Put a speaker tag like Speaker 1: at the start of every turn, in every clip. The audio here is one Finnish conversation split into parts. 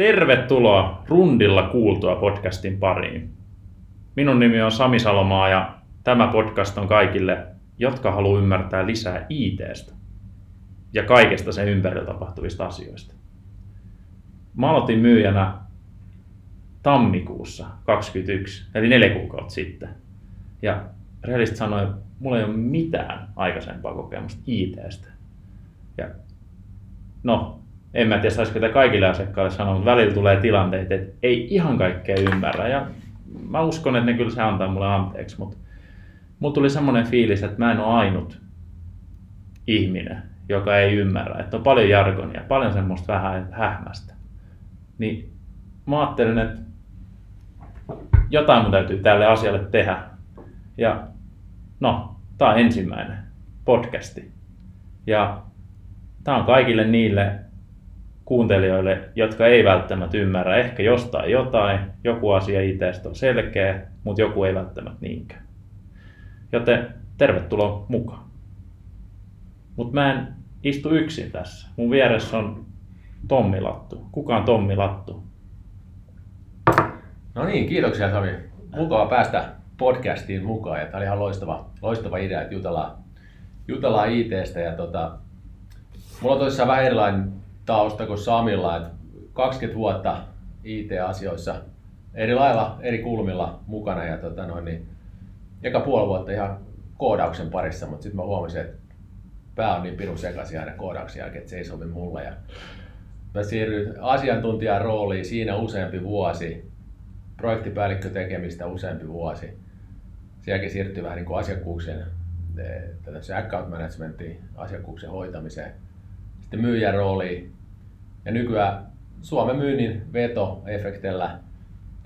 Speaker 1: Tervetuloa Rundilla kuultua podcastin pariin. Minun nimi on Sami Salomaa ja tämä podcast on kaikille, jotka haluaa ymmärtää lisää ITstä ja kaikesta sen ympärillä tapahtuvista asioista. Mä aloitin myyjänä tammikuussa 2021, eli neljä kuukautta sitten. Ja rehellisesti sanoen, mulla ei ole mitään aikaisempaa kokemusta ITstä. Ja no, en mä tiedä, saisiko tätä kaikille asiakkaille sanoa, mutta välillä tulee tilanteita, että ei ihan kaikkea ymmärrä. Ja mä uskon, että ne kyllä se antaa mulle anteeksi, mutta mulla tuli semmoinen fiilis, että mä en ole ainut ihminen, joka ei ymmärrä. Että on paljon jargonia, paljon semmoista vähän hähmästä. Niin mä ajattelin, että jotain mun täytyy tälle asialle tehdä. Ja no, tää on ensimmäinen podcasti. Ja tää on kaikille niille kuuntelijoille, jotka ei välttämättä ymmärrä ehkä jostain jotain, joku asia itsestä on selkeä, mutta joku ei välttämättä niinkään. Joten tervetuloa mukaan. Mutta mä en istu yksin tässä. Mun vieressä on Tommi Lattu. Kuka on Tommi Lattu?
Speaker 2: No niin, kiitoksia Sami. Mukava päästä podcastiin mukaan. Ja tämä oli ihan loistava, loistava idea, että jutellaan, jutellaan ITstä. Ja tota, mulla on tosissaan vähän erilainen tausta kuin Samilla, että 20 vuotta IT-asioissa eri lailla, eri kulmilla mukana ja tota noin, niin, eka puoli vuotta ihan koodauksen parissa, mutta sitten mä huomasin, että pää on niin pirun sekaisin aina koodauksen jälkeen, että se ei sovi mulle. Ja mä siirryin asiantuntijan rooliin siinä useampi vuosi, projektipäällikkö tekemistä useampi vuosi. Sen jälkeen siirtyi vähän niin kuin asiakkuuksien, tätä account managementiin, asiakkuuksien hoitamiseen. Sitten myyjän rooliin ja nykyään Suomen myynnin veto Efektellä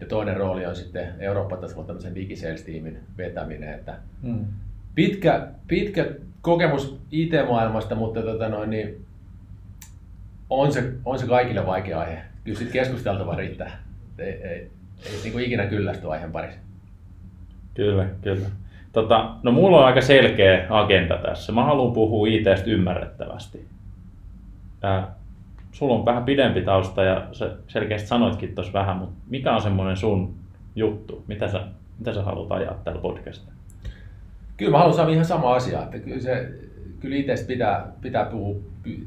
Speaker 2: ja toinen rooli on sitten Eurooppa-tasolla tämmöisen digisales-tiimin vetäminen. Että hmm. pitkä, pitkä kokemus IT-maailmasta, mutta tota noin, niin on, se, on se kaikille vaikea aihe. Kyllä sitten keskusteltava riittää. Ei, ei, ei niin kuin ikinä kyllästy aiheen parissa.
Speaker 1: Kyllä, kyllä. Tota, no mulla on aika selkeä agenda tässä. Mä haluan puhua ITstä ymmärrettävästi. Ää, sulla on vähän pidempi tausta ja sä selkeästi sanoitkin tuossa vähän, mutta mikä on semmoinen sun juttu? Mitä sä, mitä sä haluat ajaa tällä podcastilla?
Speaker 2: Kyllä mä haluan sanoa ihan sama asia, että kyllä, se, kyllä itse pitää, pitää, puhua,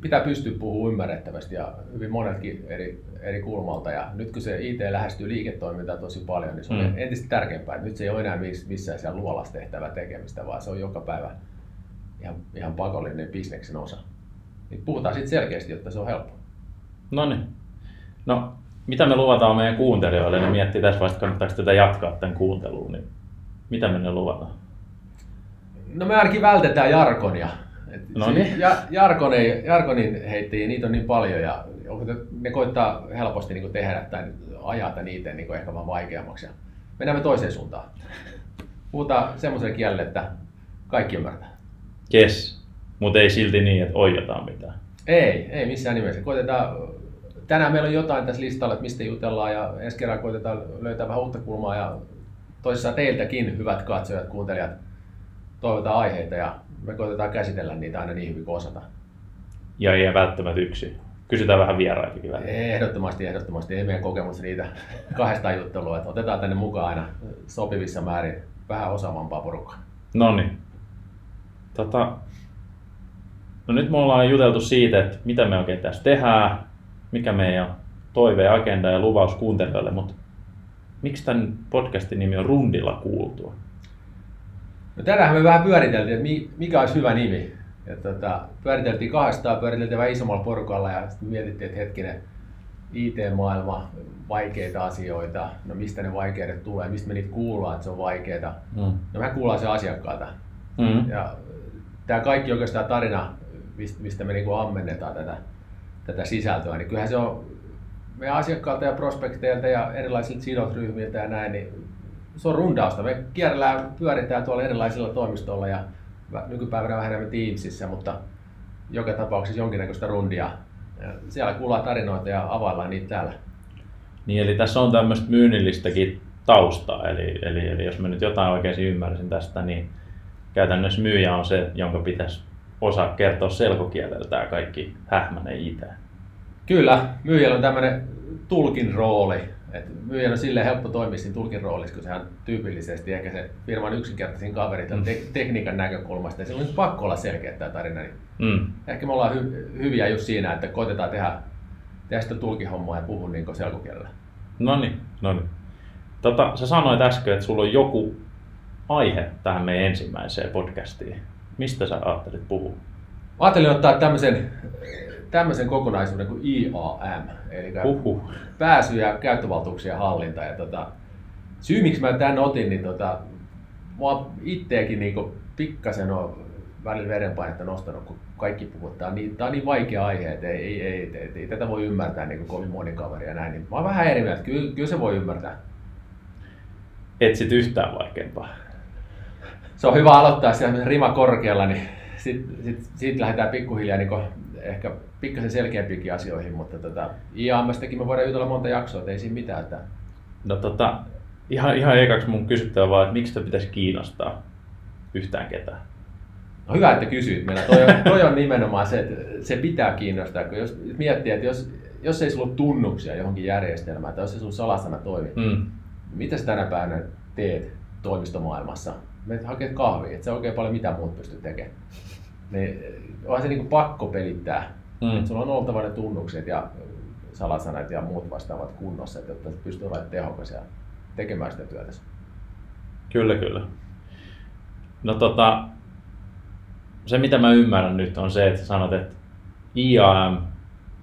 Speaker 2: pitää pystyä puhumaan ymmärrettävästi ja hyvin monetkin eri, eri kulmalta. Ja nyt kun se IT lähestyy liiketoimintaa tosi paljon, niin se on mm. entistä tärkeämpää. Että nyt se ei ole enää missään siellä luolassa tehtävä tekemistä, vaan se on joka päivä ihan, ihan pakollinen bisneksen osa. Niin puhutaan sitten selkeästi, jotta se on helppo.
Speaker 1: No niin. No, mitä me luvataan meidän kuuntelijoille, ne miettii tässä vaiheessa, kannattaako tätä jatkaa tämän kuunteluun, niin mitä me ne luvataan?
Speaker 2: No me ainakin vältetään jarkonia. no niin. Ja, jarkonin, jarkonin heittäjiä, niitä on niin paljon ja ne koittaa helposti niin tehdä tai tämän niitä niin ehkä vaan vaikeammaksi. Ja mennään me toiseen suuntaan. Puhutaan semmoisen kielelle, että kaikki ymmärtää.
Speaker 1: Yes, mutta ei silti niin, että oijataan mitään.
Speaker 2: Ei, ei missään nimessä. Koitetaan, tänään meillä on jotain tässä listalla, että mistä jutellaan ja ensi kerran koitetaan löytää vähän uutta kulmaa ja toisessa teiltäkin, hyvät katsojat, kuuntelijat, toivotaan aiheita ja me koitetaan käsitellä niitä aina niin hyvin kuin osataan.
Speaker 1: Ja ei välttämättä yksi. Kysytään vähän vieraitakin vähän.
Speaker 2: Ehdottomasti, ehdottomasti. Ei meidän kokemus riitä kahdesta juttelua. Että otetaan tänne mukaan aina sopivissa määrin vähän osaavampaa porukkaa.
Speaker 1: No niin. Tota, No nyt me ollaan juteltu siitä, että mitä me oikein tässä tehdään, mikä meidän toive, agenda ja luvaus kuuntelijoille, mutta miksi tämän podcastin nimi on Rundilla kuultua?
Speaker 2: No tänään me vähän pyöriteltiin, että mikä olisi hyvä nimi. Ja tota, pyöriteltiin kahdestaan, pyöriteltiin vähän isommalla porukalla ja sitten mietittiin, että hetkinen, IT-maailma, vaikeita asioita, no mistä ne vaikeudet tulee, mistä me niitä kuullaan, että se on vaikeaa. Mm. No me kuullaan se asiakkaalta. Mm. Ja tämä kaikki oikeastaan tarina mistä me niin ammennetaan tätä, tätä sisältöä, niin kyllähän se on meidän asiakkaalta ja prospekteilta ja erilaisilta sidosryhmiltä ja näin, niin se on rundausta. Me kierrellään, pyöritään tuolla erilaisilla toimistoilla ja nykypäivänä vähän enemmän Teamsissa, mutta joka tapauksessa jonkinnäköistä rundia. Ja siellä kuullaan tarinoita ja availlaan niitä täällä.
Speaker 1: Niin, eli tässä on tämmöistä myynnillistäkin taustaa, eli, eli, eli jos mä nyt jotain oikein ymmärsin tästä, niin käytännössä myyjä on se, jonka pitäisi osaa kertoa selkokielellä tämä kaikki hähmänen IT.
Speaker 2: Kyllä, myyjällä on tämmöinen tulkin rooli. Et myyjän on silleen helppo toimia siinä tulkin roolissa, kun sehän tyypillisesti ehkä se firman yksinkertaisin kaveri mm. te- tekniikan näkökulmasta. Ja silloin on pakko olla selkeä tämä tarina. Niin mm. Ehkä me ollaan hy- hyviä just siinä, että koitetaan tehdä, tehdä sitä tulkihommaa ja puhua niin selkokielellä.
Speaker 1: No niin, no niin. Tota, sä sanoit äsken, että sulla on joku aihe tähän meidän ensimmäiseen podcastiin. Mistä sä ajattelit puhua?
Speaker 2: Ajattelin ottaa tämmöisen, tämmöisen kokonaisuuden kuin IAM, eli Uhuh. pääsy- ja käyttövaltuuksien hallinta. Ja tota, syy, miksi mä tämän otin, niin tota, mua itteekin niin pikkasen on välillä verenpainetta nostanut, kun kaikki puhuu. Tämä on niin, tämä on niin vaikea aihe, että ei, ei, ei, ei, ei tätä voi ymmärtää niin kuin kovin moni kaveri ja näin. Niin mä oon vähän eri mieltä, kyllä, kyllä se voi ymmärtää.
Speaker 1: Etsit yhtään vaikeampaa
Speaker 2: se on hyvä aloittaa siellä rima korkealla, niin sitten sit, sit lähdetään pikkuhiljaa niin ehkä pikkasen selkeämpiinkin asioihin, mutta tota, IAMstäkin me voidaan jutella monta jaksoa, että ei siinä mitään. Että...
Speaker 1: No tota, ihan, ihan ekaksi mun kysyttävä vaan, että miksi sitä pitäisi kiinnostaa yhtään ketään?
Speaker 2: No hyvä, että kysyit. Meillä toi, on, toi on nimenomaan se, että se pitää kiinnostaa, kun jos miettii, että jos, jos ei sulla ole tunnuksia johonkin järjestelmään, tai jos se sun salasana toimi, mm. mitä sä tänä päivänä teet toimistomaailmassa? Menet hakemaan kahvia, että se oikein paljon mitä muut pystyy tekemään. Niin onhan se niin pakko pelittää. Mm. Että sulla on oltava ne tunnukset ja salasanat ja muut vastaavat kunnossa, että pystyy olemaan tehokas ja tekemään sitä työtä.
Speaker 1: Kyllä, kyllä. No tota, se mitä mä ymmärrän nyt on se, että sanot, että IAM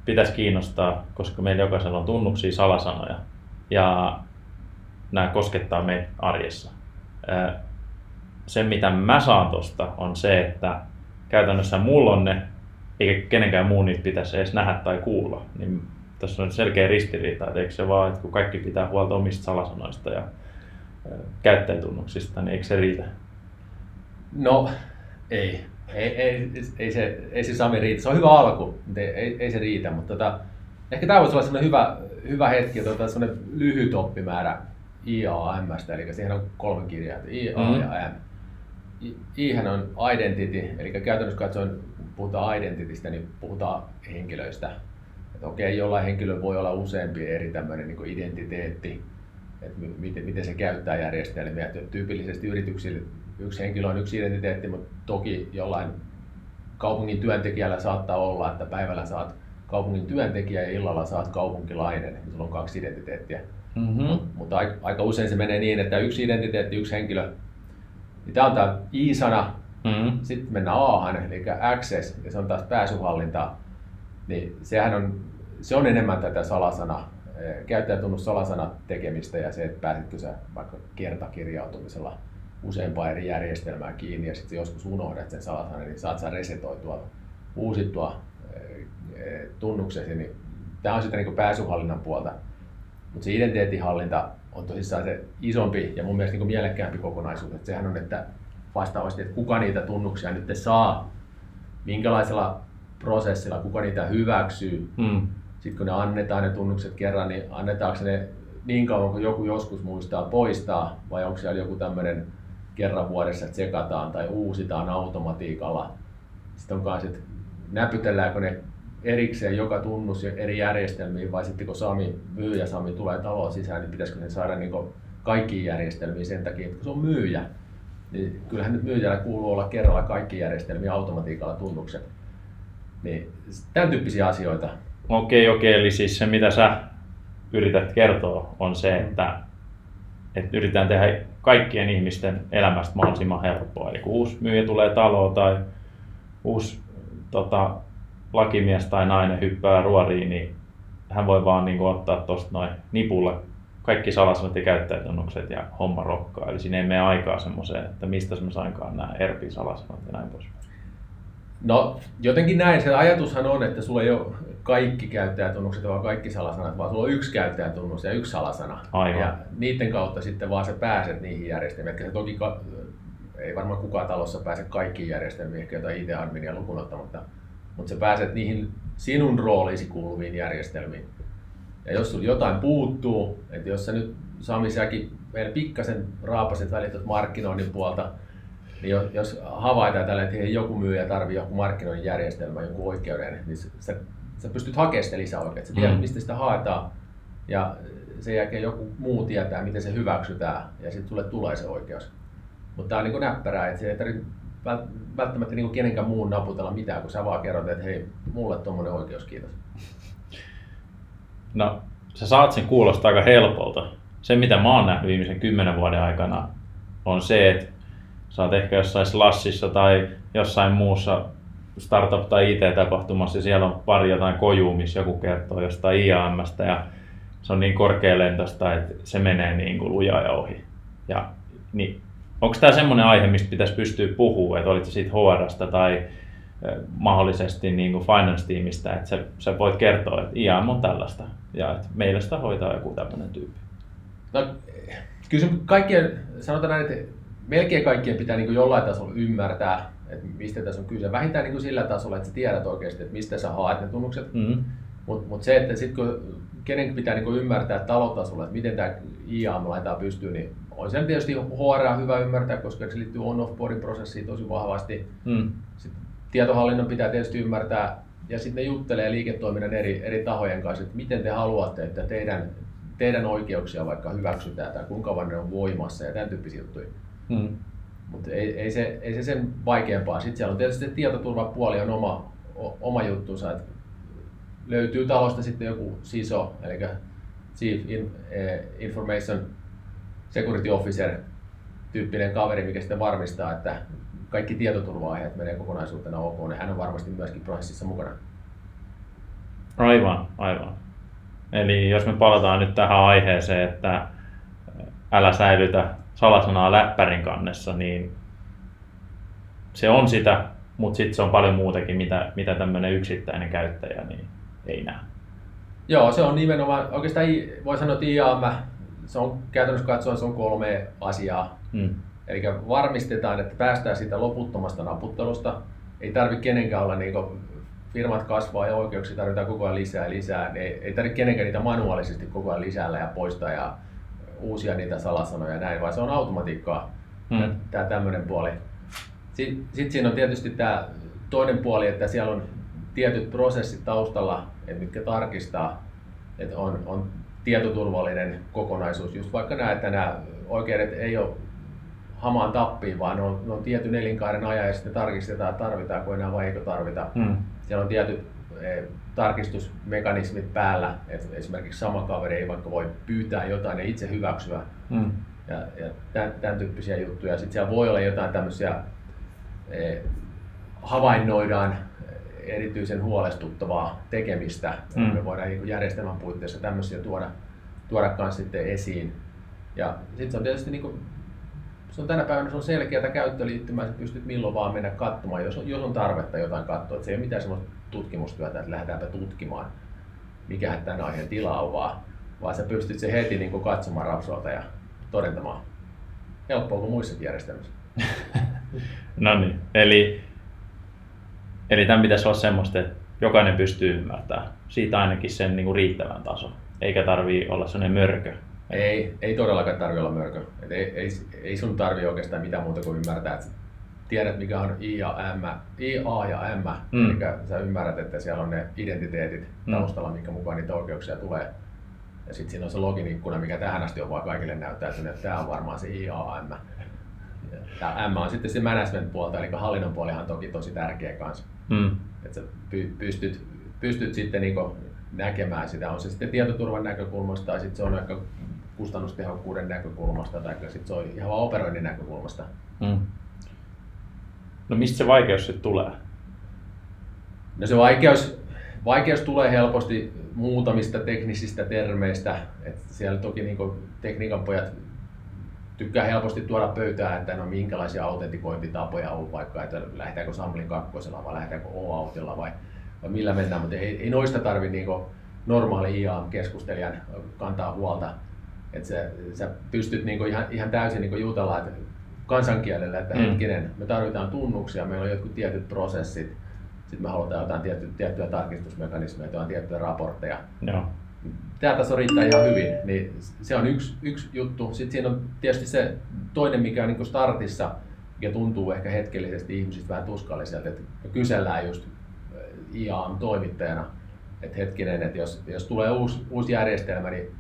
Speaker 1: pitäisi kiinnostaa, koska meillä jokaisella on tunnuksia, salasanoja ja nämä koskettaa meitä arjessa se, mitä mä saan tosta, on se, että käytännössä mulla on ne, eikä kenenkään muun niitä pitäisi edes nähdä tai kuulla. Niin tässä on selkeä ristiriita, että eikö se vaan, että kun kaikki pitää huolta omista salasanoista ja käyttäjätunnuksista, niin eikö se riitä?
Speaker 2: No, ei. Ei, ei, ei, se, ei se Sami riitä. Se on hyvä alku, mutta ei, ei, ei se riitä. Mutta tota, ehkä tämä voisi olla sellainen hyvä, hyvä hetki, että sellainen lyhyt oppimäärä IAMstä, eli siihen on kolme kirjaa, I, A mm-hmm. ja M. Ihän on identity, eli käytännössä katsoen puhutaan identitystä, niin puhutaan henkilöistä. Että okei, jollain henkilöllä voi olla useampi eri tämmöinen niin identiteetti, että miten, miten se käyttää järjestelmiä. Että tyypillisesti yrityksillä yksi henkilö on yksi identiteetti, mutta toki jollain kaupungin työntekijällä saattaa olla, että päivällä saat kaupungin työntekijä ja illalla saat kaupunkilainen, niin sulla on kaksi identiteettiä. Mm-hmm. Mutta aika usein se menee niin, että yksi identiteetti, yksi henkilö niin tämä on tämä I-sana, mm-hmm. sitten mennään a eli access, ja se on taas pääsyhallinta. Niin sehän on, se on enemmän tätä salasana, eh, käyttäjätunnus salasana tekemistä ja se, että pääsetkö sä vaikka kertakirjautumisella useampaa eri järjestelmää kiinni ja sitten joskus unohdat sen salasanan, niin saat sä resetoitua, uusittua eh, eh, tunnuksesi. Niin tämä on sitten niin pääsyhallinnan puolta. Mutta se identiteettihallinta on tosissaan se isompi ja mun mielestä niin mielekkäämpi kokonaisuus. Että sehän on, että vastaavasti, että kuka niitä tunnuksia nyt saa, minkälaisella prosessilla, kuka niitä hyväksyy. Hmm. Sitten kun ne annetaan ne tunnukset kerran, niin annetaanko ne niin kauan kuin joku joskus muistaa poistaa, vai onko siellä joku tämmöinen kerran vuodessa tsekataan tai uusitaan automatiikalla. Sitten on myös, että näpytelläänkö ne erikseen joka tunnus eri järjestelmiin, vai sitten kun Sami, myyjä Sami tulee taloon sisään, niin pitäisikö ne saada niin kaikkiin järjestelmiin sen takia, että kun se on myyjä, niin kyllähän nyt myyjällä kuuluu olla kerralla kaikki järjestelmiä automatiikalla tunnukset. Niin tämän tyyppisiä asioita.
Speaker 1: Okei, okei, eli siis se mitä sä yrität kertoa on se, että, että yritetään tehdä kaikkien ihmisten elämästä mahdollisimman helppoa. Eli kun uusi myyjä tulee taloon tai uusi tota, lakimies tai nainen hyppää ruoriin, niin hän voi vaan niin kuin, ottaa tuosta noin nipulla kaikki salasanat ja käyttäjätunnukset ja homma rokkaa. Eli siinä ei mene aikaa semmoiseen, että mistä mä sainkaan nämä ERPin salasanat ja näin pois.
Speaker 2: No jotenkin näin. Se ajatushan on, että sulla ei ole kaikki käyttäjätunnukset, vaan kaikki salasanat, vaan sulla on yksi käyttäjätunnus ja yksi salasana. Aivan. Ja niiden kautta sitten vaan sä pääset niihin järjestelmiin. Ehkä toki ei varmaan kukaan talossa pääse kaikkiin järjestelmiin, ehkä jotain IT-adminia lukuun ottamatta mutta sä pääset niihin sinun rooliisi kuuluviin järjestelmiin. Ja jos sulla jotain puuttuu, että jos sä nyt Sami säkin meillä pikkasen raapaset välit markkinoinnin puolta, niin jos havaitaan tällä, että joku myyjä tarvii joku markkinoinnin järjestelmä, joku oikeuden, niin sä, sä pystyt hakemaan sitä lisäoikeutta. Sä tiedät, mm. mistä sitä haetaan. ja sen jälkeen joku muu tietää, miten se hyväksytään ja sitten sulle tulee se oikeus. Mutta tämä on niin näppärää, että se ei tarvitse välttämättä niin kenenkään muun naputella mitään, kun sä vaan kerrot, että hei, mulle tuommoinen oikeus, kiitos.
Speaker 1: No, sä saat sen kuulostaa aika helpolta. Se, mitä mä oon nähnyt viimeisen kymmenen vuoden aikana, on se, että sä oot ehkä jossain Slashissa tai jossain muussa startup- tai IT-tapahtumassa ja siellä on pari jotain kojuu, missä joku kertoo jostain IAMstä ja se on niin korkealentoista, että se menee niin kuin lujaa ja ohi. Ja, niin, onko tämä semmoinen aihe, mistä pitäisi pystyä puhumaan, että olit siitä HRsta tai mahdollisesti niin kuin finance-tiimistä, että sä, sä voit kertoa, että IAM on tällaista ja että meillä sitä hoitaa joku tämmöinen tyyppi.
Speaker 2: No, kyllä kaikkien, sanotaan näin, että melkein kaikkien pitää niin kuin jollain tasolla ymmärtää, että mistä tässä on kyse. Vähintään niin kuin sillä tasolla, että sä tiedät oikeasti, että mistä sä haet ne tunnukset. Mm-hmm. Mutta mut se, että sit kun kenen pitää niin kuin ymmärtää talotasolla, että miten tämä IAM laitetaan pystyyn, niin on sen tietysti HR hyvä ymmärtää, koska se liittyy on-off-boarding prosessiin tosi vahvasti. Mm. Sitten tietohallinnon pitää tietysti ymmärtää, ja sitten ne juttelee liiketoiminnan eri, eri tahojen kanssa, että miten te haluatte, että teidän, teidän oikeuksia vaikka hyväksytään tai kuinka kauan ne on voimassa ja tämän tyyppisiä juttuja. Mm. Mutta ei, ei, se, ei se sen vaikeampaa. Sitten siellä on tietysti tietoturvapuoli on oma, oma juttunsa, että löytyy talosta sitten joku CISO, eli Chief eh, Information Security Officer tyyppinen kaveri, mikä sitten varmistaa, että kaikki tietoturva-aiheet menee kokonaisuutena ok, niin hän on varmasti myöskin prosessissa mukana.
Speaker 1: Aivan, aivan. Eli jos me palataan nyt tähän aiheeseen, että älä säilytä salasanaa läppärin kannessa, niin se on sitä, mutta sitten se on paljon muutakin, mitä, mitä tämmöinen yksittäinen käyttäjä niin ei näe.
Speaker 2: Joo, se on nimenomaan, oikeastaan voi sanoa, että IAM, se on käytännössä katsoen se on kolme asiaa. Hmm. Eli varmistetaan, että päästään siitä loputtomasta naputtelusta. Ei tarvitse kenenkään olla niin firmat kasvaa ja oikeuksia tarvitaan koko ajan lisää ja lisää. Ei, ei tarvitse kenenkään niitä manuaalisesti koko ajan lisällä ja poistaa ja uusia niitä salasanoja ja näin, vaan se on automatiikkaa hmm. tämä tämmöinen puoli. Sitten sit siinä on tietysti tämä toinen puoli, että siellä on tietyt prosessit taustalla, että mitkä tarkistaa, että on, on tietoturvallinen kokonaisuus. Just vaikka nämä, että nämä oikeudet ei ole hamaan tappiin, vaan ne on, ne on tietyn elinkaaren ajan ja sitten tarkistetaan, että tarvitaanko enää vai eikö tarvita. Hmm. Siellä on tietyt e, tarkistusmekanismit päällä, että esimerkiksi sama kaveri ei vaikka voi pyytää jotain ja itse hyväksyä. Hmm. Ja, ja tämän, tämän tyyppisiä juttuja. Sitten siellä voi olla jotain tämmöisiä, e, havainnoidaan erityisen huolestuttavaa tekemistä. Mm. Me voidaan niin järjestelmän puitteissa tämmöisiä tuoda, tuoda kanssa sitten esiin. Ja sitten se on tietysti niin kuin, se on tänä päivänä se on selkeää käyttöliittymää, että pystyt milloin vaan mennä katsomaan, jos on, jos on tarvetta jotain katsoa. Että se ei ole mitään sellaista tutkimustyötä, että lähdetäänpä tutkimaan, mikä tämän aiheen tila on, vaan, vaan sä pystyt se heti niin kuin katsomaan rapsolta ja todentamaan. Helppoa kuin muissakin järjestelmissä.
Speaker 1: no niin, eli Eli tämän pitäisi olla semmoista, että jokainen pystyy ymmärtämään siitä ainakin sen niin kuin riittävän taso, eikä tarvii olla sellainen mörkö.
Speaker 2: Ei, ei todellakaan tarvi olla mörkö. Et ei, ei, ei sun tarvi oikeastaan mitään muuta kuin ymmärtää, että tiedät mikä on I ja M, I, A ja M, mm. eli sä ymmärrät, että siellä on ne identiteetit mm. taustalla, minkä mukaan niitä oikeuksia tulee. Ja sitten siinä on se login ikkuna, mikä tähän asti on vaan kaikille näyttäytynyt, että tämä on varmaan se I, A, M. Ja M on sitten se management puolta, eli hallinnon puolihan on toki tosi tärkeä kanssa. Mm. Että sä pystyt, pystyt sitten niin näkemään sitä, on se sitten tietoturvan näkökulmasta tai sitten se on ehkä kustannustehokkuuden näkökulmasta tai sitten se on ihan vaan operoinnin näkökulmasta. Mm.
Speaker 1: No mistä se vaikeus sitten tulee?
Speaker 2: No se vaikeus, vaikeus tulee helposti muutamista teknisistä termeistä. Et siellä toki niin tekniikan pojat tykkää helposti tuoda pöytään, että no minkälaisia autentikointitapoja on vaikka, että lähdetäänkö Samlin kakkosella vai lähdetäänkö O-autilla vai, vai millä mennään, mutta ei, ei noista tarvi niin normaali IA-keskustelijan kantaa huolta. Että sä, sä pystyt niin ihan, ihan täysin niin jutella että kansankielellä, että mm. hetkinen, me tarvitaan tunnuksia, meillä on jotkut tietyt prosessit, sitten me halutaan jotain tiettyä, tiettyjä tarkistusmekanismeja, jotain tiettyjä raportteja. Joo tämä taso riittää ihan hyvin, niin se on yksi, yksi juttu. Sitten siinä on tietysti se toinen, mikä on niin startissa, ja tuntuu ehkä hetkellisesti ihmisistä vähän tuskalliselta, että kysellään just IAM-toimittajana, että hetkinen, että jos, jos tulee uusi, uusi järjestelmä, niin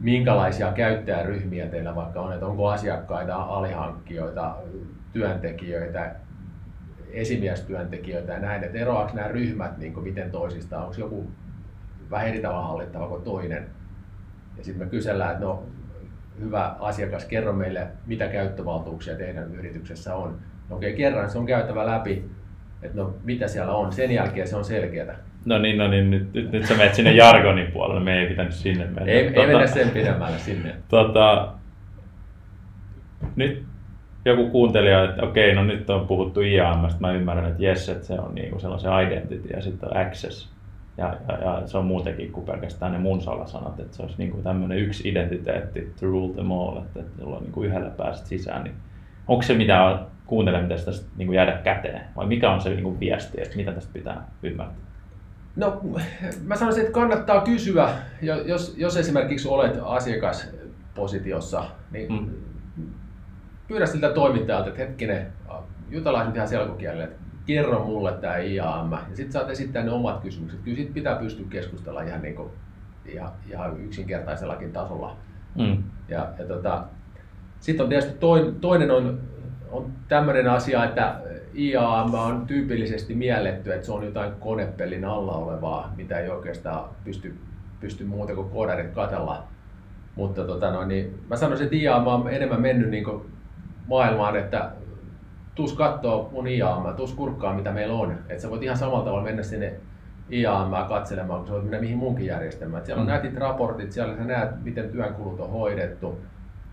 Speaker 2: minkälaisia käyttäjäryhmiä teillä vaikka on, että onko asiakkaita, alihankkijoita, työntekijöitä, esimiestyöntekijöitä ja näin, että eroaako nämä ryhmät niin kuin miten toisistaan, onko joku vähän eri tavalla hallittava kuin toinen. Ja sitten me kysellään, että no hyvä asiakas, kerro meille, mitä käyttövaltuuksia teidän yrityksessä on. No okei, okay, kerran se on käytävä läpi, että no mitä siellä on. Sen jälkeen se on selkeää.
Speaker 1: No niin, no niin, nyt, nyt, nyt sä menet sinne jargonin puolelle, me ei pitänyt sinne mennä.
Speaker 2: Ei, tota, ei mennä sen pidemmälle sinne.
Speaker 1: Tota, nyt joku kuuntelija, että okei, no nyt on puhuttu IAM, mä ymmärrän, että jes, että se on niinku sellaisen identity ja sitten on access. Ja, ja, ja, se on muutenkin kuin pelkästään ne mun salasanat, että se olisi niinku tämmöinen yksi identiteetti, to rule them all, että, että jolloin niinku yhdellä pääset sisään. Niin onko se mitä kuuntelee, mitä tästä niinku jäädä käteen? Vai mikä on se niinku viesti, että mitä tästä pitää ymmärtää?
Speaker 2: No, mä sanoisin, että kannattaa kysyä, jos, jos esimerkiksi olet asiakaspositiossa, niin mm. pyydä siltä toimittajalta, että hetkinen, jutellaan nyt ihan selkokielellä, että kerro mulle tämä IAM, ja sitten saat esittää ne omat kysymykset. Kyllä siitä pitää pystyä keskustella ihan, niin kuin, ihan, ihan yksinkertaisellakin tasolla. Mm. Ja, ja tota, sitten on tietysti toinen, toinen on, on tämmöinen asia, että IAM on tyypillisesti mielletty, että se on jotain konepellin alla olevaa, mitä ei oikeastaan pysty, pysty muuta kuin koodarit katella. Mutta tota no, niin mä sanoisin, että IAM on enemmän mennyt niin maailmaan, että tuus kattoo mun IAM, tuus kurkkaa mitä meillä on. Että sä voit ihan samalla tavalla mennä sinne IAM katselemaan, kun sä voit mennä mihin munkin järjestelmään. Siellä on mm. nätit raportit, siellä sä näet, miten työn kulut on hoidettu.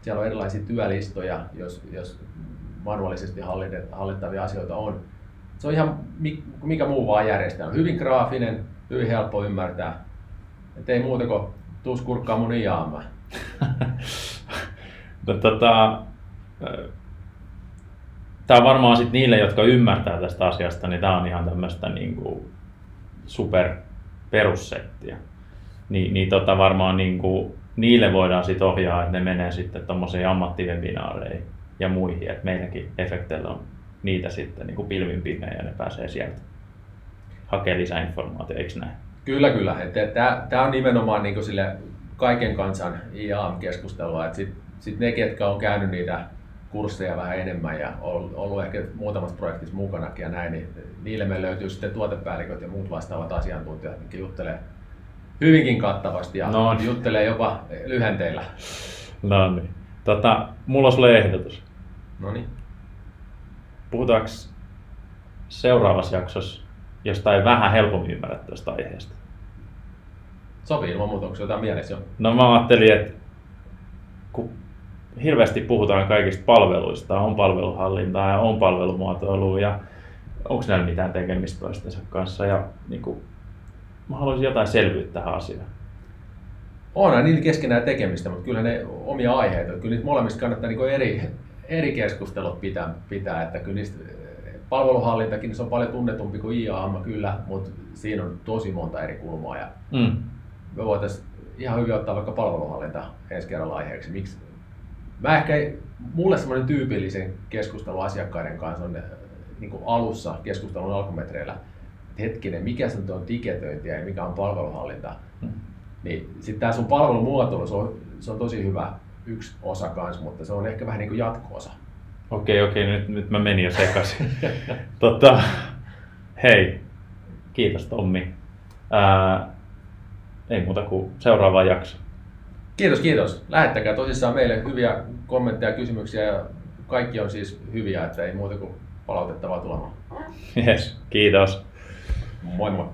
Speaker 2: Siellä on erilaisia työlistoja, jos, jos manuaalisesti hallittavia asioita on. Se on ihan mikä muu vaan järjestelmä. Hyvin graafinen, hyvin helppo ymmärtää. Et ei muuta kuin tuus kurkkaa mun IAM.
Speaker 1: no, tota, tämä on varmaan sit niille, jotka ymmärtää tästä asiasta, niin tämä on ihan tämmöistä niin kuin super perussettiä. Ni, niin tota varmaan niin kuin, niille voidaan sitten ohjaa, että ne menee sitten tuommoisiin ammattivebinaareihin ja muihin, että meilläkin efekteillä on niitä sitten niin pilvin pimeä ja ne pääsee sieltä hakemaan lisää informaatiota, eikö näin?
Speaker 2: Kyllä, kyllä. Tämä on nimenomaan niin sille kaiken kansan IAM-keskustelua, sitten sit ne, ketkä on käynyt niitä kursseja vähän enemmän ja ollut ehkä muutamassa projektissa mukanakin ja näin, niin niille me löytyy sitten tuotepäälliköt ja muut vastaavat asiantuntijat, mitkä juttelee hyvinkin kattavasti ja no niin. juttelee jopa lyhenteillä.
Speaker 1: No niin. Tota, mulla on sulle ehdotus.
Speaker 2: No niin.
Speaker 1: Puhutaanko seuraavassa jaksossa jostain vähän helpommin ymmärrettävästä aiheesta?
Speaker 2: Sopii ilman muuta, onko jotain mielessä jo?
Speaker 1: No mä ajattelin, että kun hirveästi puhutaan kaikista palveluista, on palveluhallintaa ja on palvelumuotoilua ja onko näillä mitään tekemistä toistensa kanssa ja niin kuin, mä haluaisin jotain selvyyttä tähän asiaan.
Speaker 2: On niillä keskenään tekemistä, mutta kyllä ne omia aiheita. Kyllä niitä molemmista kannattaa niin eri, eri keskustelut pitää, pitää, että kyllä niistä palveluhallintakin niin se on paljon tunnetumpi kuin IAM kyllä, mutta siinä on tosi monta eri kulmaa ja mm. me voitaisiin ihan hyvin ottaa vaikka palveluhallinta ensi kerralla aiheeksi. Miksi, Mä ehkä, mulle semmoinen tyypillisen keskustelu asiakkaiden kanssa on niin kuin alussa keskustelun alkumetreillä, että hetkinen, mikä se on tiketöinti ja mikä on palveluhallinta. Hmm. Niin sitten tämä sun palvelumuotoilu, se on, se on tosi hyvä yksi osa kanssa, mutta se on ehkä vähän niin kuin jatko-osa.
Speaker 1: Okei, okei, nyt, nyt mä menin jo sekaisin. tota, hei, kiitos Tommi. Ää, ei muuta kuin seuraava jakso.
Speaker 2: Kiitos, kiitos. Lähettäkää tosissaan meille hyviä kommentteja ja kysymyksiä. Ja kaikki on siis hyviä, että ei muuta kuin palautettavaa tulemaan.
Speaker 1: Yes, kiitos.
Speaker 2: Moi moi.